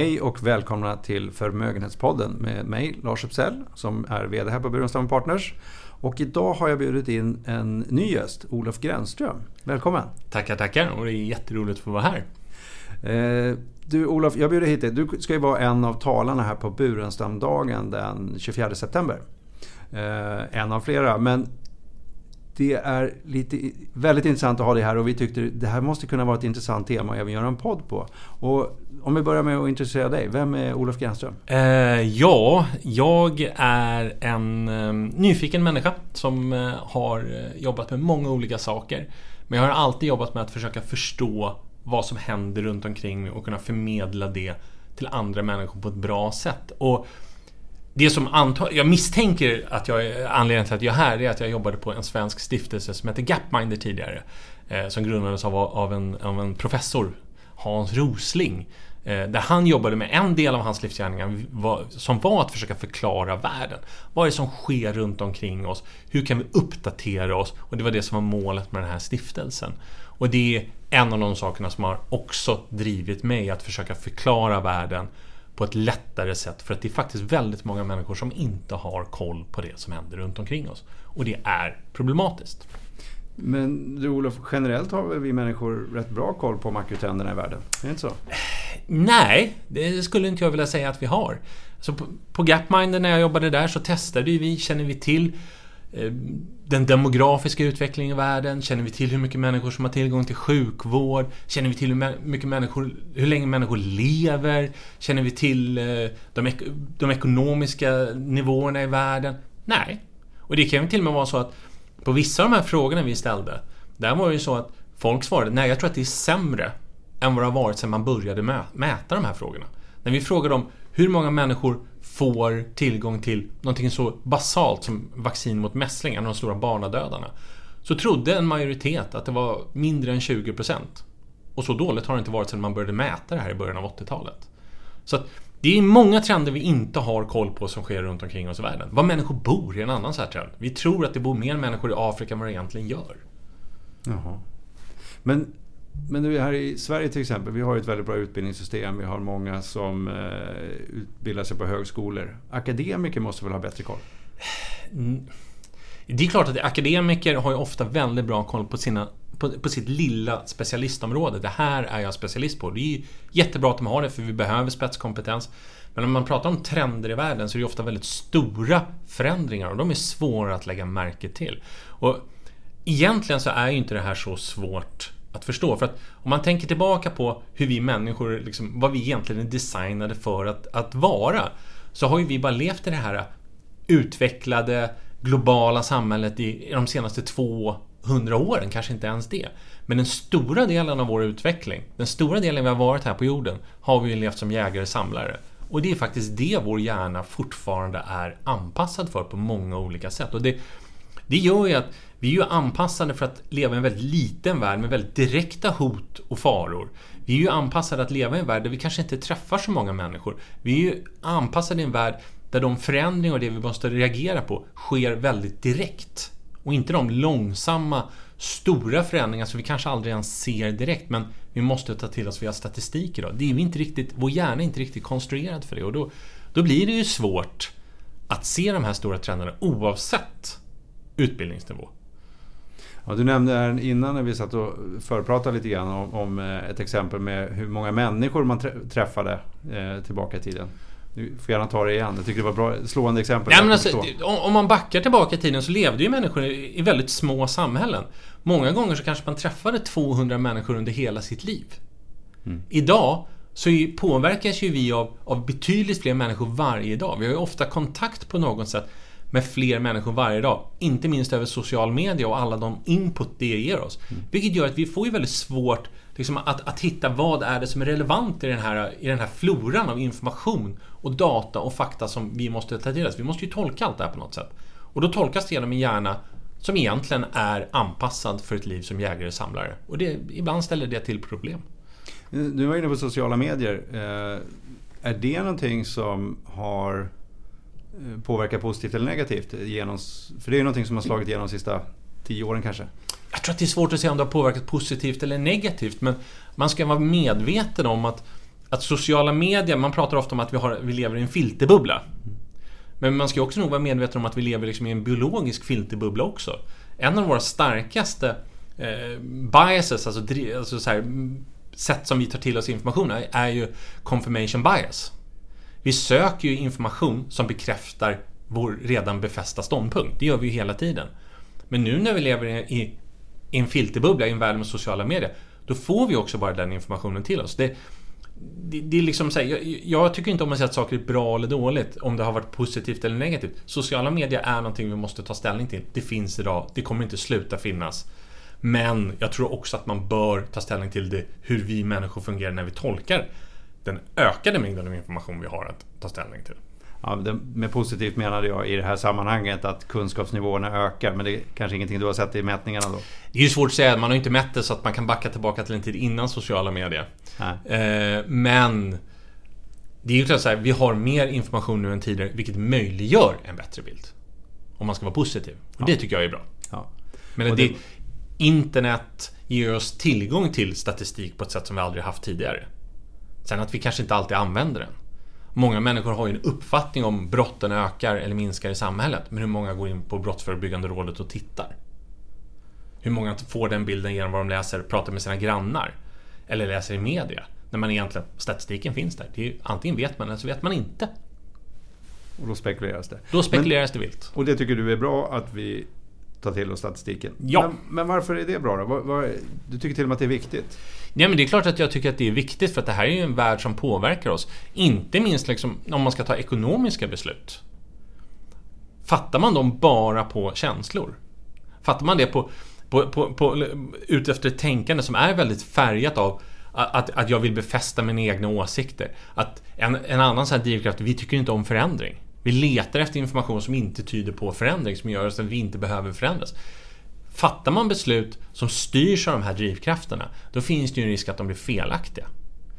Hej och välkomna till Förmögenhetspodden med mig Lars Uppsell som är VD här på Burenstam Partners. Och idag har jag bjudit in en ny gäst, Olof Grenström. Välkommen! Tackar, tackar och det är jätteroligt att få vara här. Eh, du Olof, jag bjuder hit dig. Du ska ju vara en av talarna här på Burenstamdagen den 24 september. Eh, en av flera, men det är lite, väldigt intressant att ha dig här och vi tyckte det här måste kunna vara ett intressant tema att även göra en podd på. Och om vi börjar med att intressera dig. Vem är Olof Grenström? Eh, ja, jag är en eh, nyfiken människa som eh, har eh, jobbat med många olika saker. Men jag har alltid jobbat med att försöka förstå vad som händer runt omkring mig och kunna förmedla det till andra människor på ett bra sätt. Och det som antar, jag misstänker att jag, anledningen till att jag är här är att jag jobbade på en svensk stiftelse som hette Gapminder tidigare. Eh, som grundades av, av, en, av en professor, Hans Rosling. Eh, där han jobbade med en del av hans livsgärningar som var att försöka förklara världen. Vad är det som sker runt omkring oss? Hur kan vi uppdatera oss? Och det var det som var målet med den här stiftelsen. Och det är en av de sakerna som har också drivit mig att försöka förklara världen på ett lättare sätt för att det är faktiskt väldigt många människor som inte har koll på det som händer runt omkring oss. Och det är problematiskt. Men du Olof, generellt har vi människor rätt bra koll på makrotrenderna i världen? Är det inte så? Nej, det skulle inte jag vilja säga att vi har. Så på, på Gapminder när jag jobbade där så testade vi, känner vi till Eh, den demografiska utvecklingen i världen? Känner vi till hur mycket människor som har tillgång till sjukvård? Känner vi till hur mycket människor, hur länge människor lever? Känner vi till eh, de, de ekonomiska nivåerna i världen? Nej. Och det kan ju till och med vara så att på vissa av de här frågorna vi ställde, där var det ju så att folk svarade nej, jag tror att det är sämre än vad det har varit sedan man började mäta de här frågorna. När vi frågade om hur många människor får tillgång till någonting så basalt som vaccin mot mässling, en av de stora barnadödarna. Så trodde en majoritet att det var mindre än 20%. Och så dåligt har det inte varit sedan man började mäta det här i början av 80-talet. Så att det är många trender vi inte har koll på som sker runt omkring oss i världen. Var människor bor är en annan sån här trend. Vi tror att det bor mer människor i Afrika än vad det egentligen gör. Jaha. Men men nu här i Sverige till exempel, vi har ett väldigt bra utbildningssystem. Vi har många som eh, utbildar sig på högskolor. Akademiker måste väl ha bättre koll? Mm. Det är klart att akademiker har ju ofta väldigt bra koll på, sina, på, på, sitt lilla specialistområde. Det här är jag specialist på. Det är ju jättebra att de har det för vi behöver spetskompetens. Men om man pratar om trender i världen så är det ofta väldigt stora förändringar och de är svåra att lägga märke till. Och egentligen så är ju inte det här så svårt att förstå. För att om man tänker tillbaka på hur vi människor, liksom, vad vi egentligen är designade för att, att vara. Så har ju vi bara levt i det här utvecklade globala samhället i, i de senaste 200 åren, kanske inte ens det. Men den stora delen av vår utveckling, den stora delen vi har varit här på jorden, har vi ju levt som jägare och samlare. Och det är faktiskt det vår hjärna fortfarande är anpassad för på många olika sätt. Och det, det gör ju att vi är ju anpassade för att leva i en väldigt liten värld med väldigt direkta hot och faror. Vi är ju anpassade att leva i en värld där vi kanske inte träffar så många människor. Vi är ju anpassade i en värld där de förändringar och det vi måste reagera på sker väldigt direkt. Och inte de långsamma, stora förändringar som vi kanske aldrig ens ser direkt men vi måste ta till oss via statistik idag. Det är inte riktigt, vår hjärna är inte riktigt konstruerad för det och då, då blir det ju svårt att se de här stora trenderna oavsett utbildningsnivå. Ja, du nämnde här innan när vi satt och förpratade lite grann om, om eh, ett exempel med hur många människor man träffade eh, tillbaka i tiden. Du får gärna ta det igen. Jag tycker det var bra, slående exempel. Men alltså, om man backar tillbaka i tiden så levde ju människor i väldigt små samhällen. Många gånger så kanske man träffade 200 människor under hela sitt liv. Mm. Idag så påverkas ju vi av, av betydligt fler människor varje dag. Vi har ju ofta kontakt på något sätt med fler människor varje dag. Inte minst över social media och alla de input det ger oss. Mm. Vilket gör att vi får ju väldigt svårt liksom, att, att hitta vad är det som är relevant i den, här, i den här floran av information och data och fakta som vi måste ta till oss. Vi måste ju tolka allt det här på något sätt. Och då tolkas det genom en hjärna som egentligen är anpassad för ett liv som jägare-samlare. Och det, ibland ställer det till problem. Du var inne på sociala medier. Eh, är det någonting som har Eh, påverkar positivt eller negativt? Genom, för det är ju någonting som har slagit igenom de sista tio åren kanske. Jag tror att det är svårt att säga om det har påverkat positivt eller negativt men man ska vara medveten om att att sociala medier, man pratar ofta om att vi, har, vi lever i en filterbubbla. Men man ska också nog vara medveten om att vi lever liksom i en biologisk filterbubbla också. En av våra starkaste eh, biases, alltså, alltså så här, sätt som vi tar till oss information är ju confirmation bias. Vi söker ju information som bekräftar vår redan befästa ståndpunkt. Det gör vi ju hela tiden. Men nu när vi lever i, i en filterbubbla i en värld med sociala medier, då får vi också bara den informationen till oss. Det, det, det är liksom så här, jag, jag, tycker inte om att säga att saker är bra eller dåligt, om det har varit positivt eller negativt. Sociala medier är någonting vi måste ta ställning till. Det finns idag, det kommer inte sluta finnas. Men jag tror också att man bör ta ställning till det, hur vi människor fungerar när vi tolkar den ökade mängden av information vi har att ta ställning till. Ja, med positivt menade jag i det här sammanhanget att kunskapsnivåerna ökar. Men det är kanske ingenting du har sett i mätningarna då? Det är ju svårt att säga. Man har inte mätt det så att man kan backa tillbaka till en tid innan sociala medier. Eh, men det är ju klart så här, vi har mer information nu än tidigare vilket möjliggör en bättre bild. Om man ska vara positiv. Och ja. det tycker jag är bra. Ja. Men det, internet ger oss tillgång till statistik på ett sätt som vi aldrig haft tidigare. Sen att vi kanske inte alltid använder den. Många människor har ju en uppfattning om brotten ökar eller minskar i samhället. Men hur många går in på Brottsförebyggande rådet och tittar? Hur många får den bilden genom vad de läser, pratar med sina grannar? Eller läser i media? När man egentligen, statistiken finns där. Det är, antingen vet man eller så vet man inte. Och då spekuleras det. Då spekuleras men, det vilt. Och det tycker du är bra att vi tar till oss statistiken? Ja. Men, men varför är det bra då? Var, var, du tycker till och med att det är viktigt? Ja, men det är klart att jag tycker att det är viktigt för att det här är ju en värld som påverkar oss. Inte minst liksom, om man ska ta ekonomiska beslut. Fattar man dem bara på känslor? Fattar man det på, på, på, på utefter ett tänkande som är väldigt färgat av att, att jag vill befästa mina egna åsikter. Att en, en annan sån här drivkraft, vi tycker inte om förändring. Vi letar efter information som inte tyder på förändring, som gör att vi inte behöver förändras. Fattar man beslut som styrs av de här drivkrafterna, då finns det ju en risk att de blir felaktiga.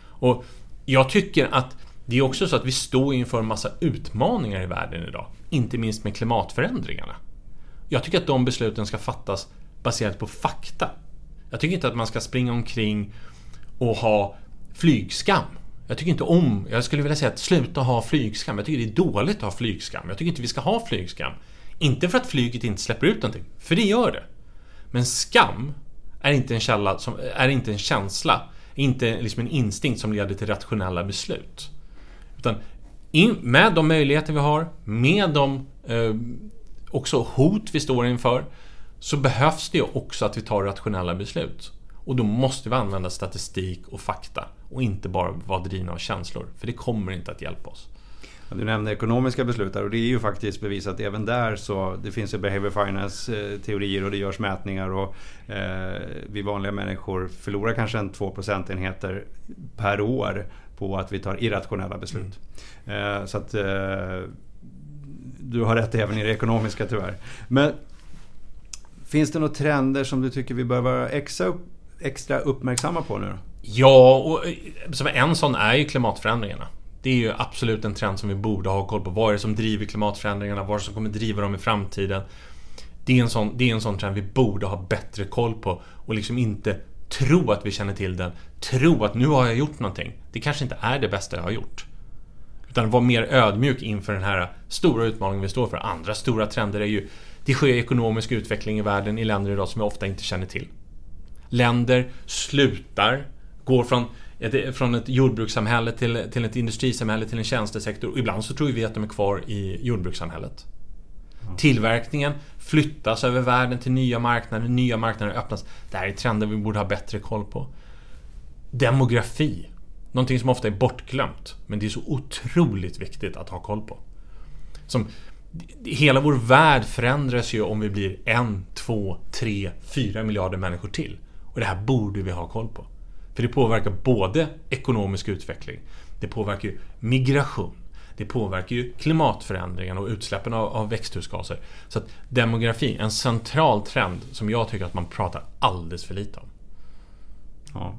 Och jag tycker att det är också så att vi står inför en massa utmaningar i världen idag. Inte minst med klimatförändringarna. Jag tycker att de besluten ska fattas baserat på fakta. Jag tycker inte att man ska springa omkring och ha flygskam. Jag tycker inte om, jag skulle vilja säga att sluta ha flygskam. Jag tycker det är dåligt att ha flygskam. Jag tycker inte vi ska ha flygskam. Inte för att flyget inte släpper ut någonting, för det gör det. Men skam är inte en, källa som, är inte en känsla, inte liksom en instinkt som leder till rationella beslut. Utan in, med de möjligheter vi har, med de eh, också hot vi står inför, så behövs det också att vi tar rationella beslut. Och då måste vi använda statistik och fakta och inte bara vara drivna av känslor. För det kommer inte att hjälpa oss. Du nämnde ekonomiska beslut där och det är ju faktiskt bevisat även där så det finns ju behavior finance eh, teorier och det görs mätningar och eh, vi vanliga människor förlorar kanske en 2 procentenheter per år på att vi tar irrationella beslut. Mm. Eh, så att eh, du har rätt även i det ekonomiska tyvärr. Men finns det några trender som du tycker vi bör vara extra, extra uppmärksamma på nu? Ja, och eh, en sån är ju klimatförändringarna. Det är ju absolut en trend som vi borde ha koll på. Vad är det som driver klimatförändringarna? Vad är det som kommer driva dem i framtiden? Det är en sån, det är en sån trend vi borde ha bättre koll på och liksom inte tro att vi känner till den. Tro att nu har jag gjort någonting. Det kanske inte är det bästa jag har gjort. Utan vara mer ödmjuk inför den här stora utmaningen vi står för. Andra stora trender är ju Det sker ekonomisk utveckling i världen i länder idag som jag ofta inte känner till. Länder slutar, går från ett, från ett jordbrukssamhälle till, till ett industrisamhälle till en tjänstesektor. Och ibland så tror vi att de är kvar i jordbrukssamhället. Mm. Tillverkningen flyttas över världen till nya marknader, nya marknader öppnas. Det här är trender vi borde ha bättre koll på. Demografi. Någonting som ofta är bortglömt, men det är så otroligt viktigt att ha koll på. Som, hela vår värld förändras ju om vi blir en, två, tre, fyra miljarder människor till. Och det här borde vi ha koll på. För det påverkar både ekonomisk utveckling, det påverkar ju migration, det påverkar ju klimatförändringen och utsläppen av, av växthusgaser. Så att demografi, en central trend som jag tycker att man pratar alldeles för lite om. Ja.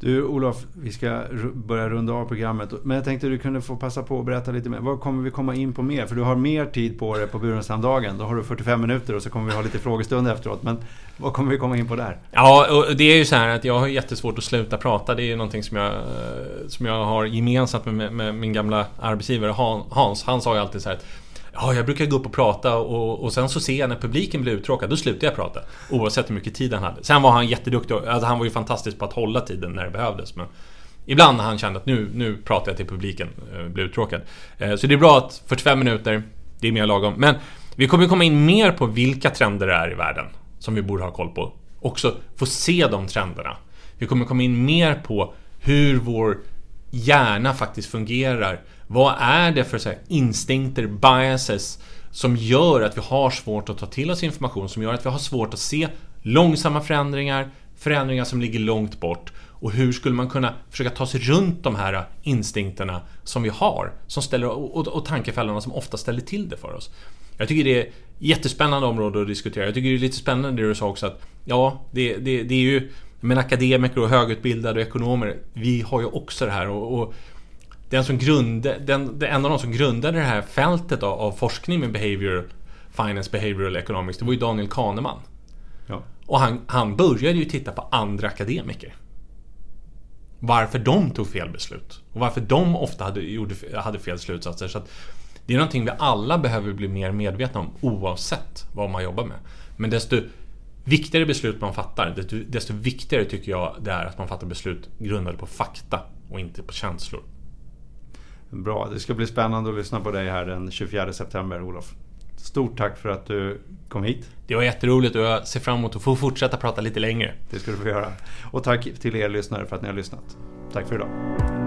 Du Olof, vi ska börja runda av programmet. Men jag tänkte du kunde få passa på att berätta lite mer. Vad kommer vi komma in på mer? För du har mer tid på dig på Burenstam-dagen. Då har du 45 minuter och så kommer vi ha lite frågestund efteråt. Men vad kommer vi komma in på där? Ja, och det är ju så här att jag har jättesvårt att sluta prata. Det är ju någonting som jag, eh, som jag har gemensamt med, med min gamla arbetsgivare Hans. Han sa ju alltid så här att Ja, jag brukar gå upp och prata och, och sen så ser jag när publiken blir uttråkad, då slutar jag prata. Oavsett hur mycket tid han hade. Sen var han jätteduktig, alltså han var ju fantastisk på att hålla tiden när det behövdes. Men ibland när han kände att nu, nu pratar jag till publiken, eh, blir uttråkad. Eh, så det är bra att 45 minuter, det är mer lagom. Men vi kommer komma in mer på vilka trender det är i världen som vi borde ha koll på. Också få se de trenderna. Vi kommer komma in mer på hur vår hjärna faktiskt fungerar vad är det för så här, instinkter, biases som gör att vi har svårt att ta till oss information, som gör att vi har svårt att se långsamma förändringar, förändringar som ligger långt bort och hur skulle man kunna försöka ta sig runt de här instinkterna som vi har som ställer, och, och tankefällorna som ofta ställer till det för oss. Jag tycker det är jättespännande område att diskutera. Jag tycker det är lite spännande det du sa också att ja, det, det, det är ju men akademiker och högutbildade och ekonomer, vi har ju också det här och, och den som grundade, den, en av de som grundade det här fältet av, av forskning med behavioral finance, behavioral economics, det var ju Daniel Kahneman. Ja. Och han, han började ju titta på andra akademiker. Varför de tog fel beslut. Och varför de ofta hade, gjorde, hade fel slutsatser. Så det är någonting vi alla behöver bli mer medvetna om oavsett vad man jobbar med. Men desto viktigare beslut man fattar, desto, desto viktigare tycker jag det är att man fattar beslut grundade på fakta och inte på känslor. Bra, det ska bli spännande att lyssna på dig här den 24 september Olof. Stort tack för att du kom hit. Det var jätteroligt och jag ser fram emot att få fortsätta prata lite längre. Det ska du få göra. Och tack till er lyssnare för att ni har lyssnat. Tack för idag.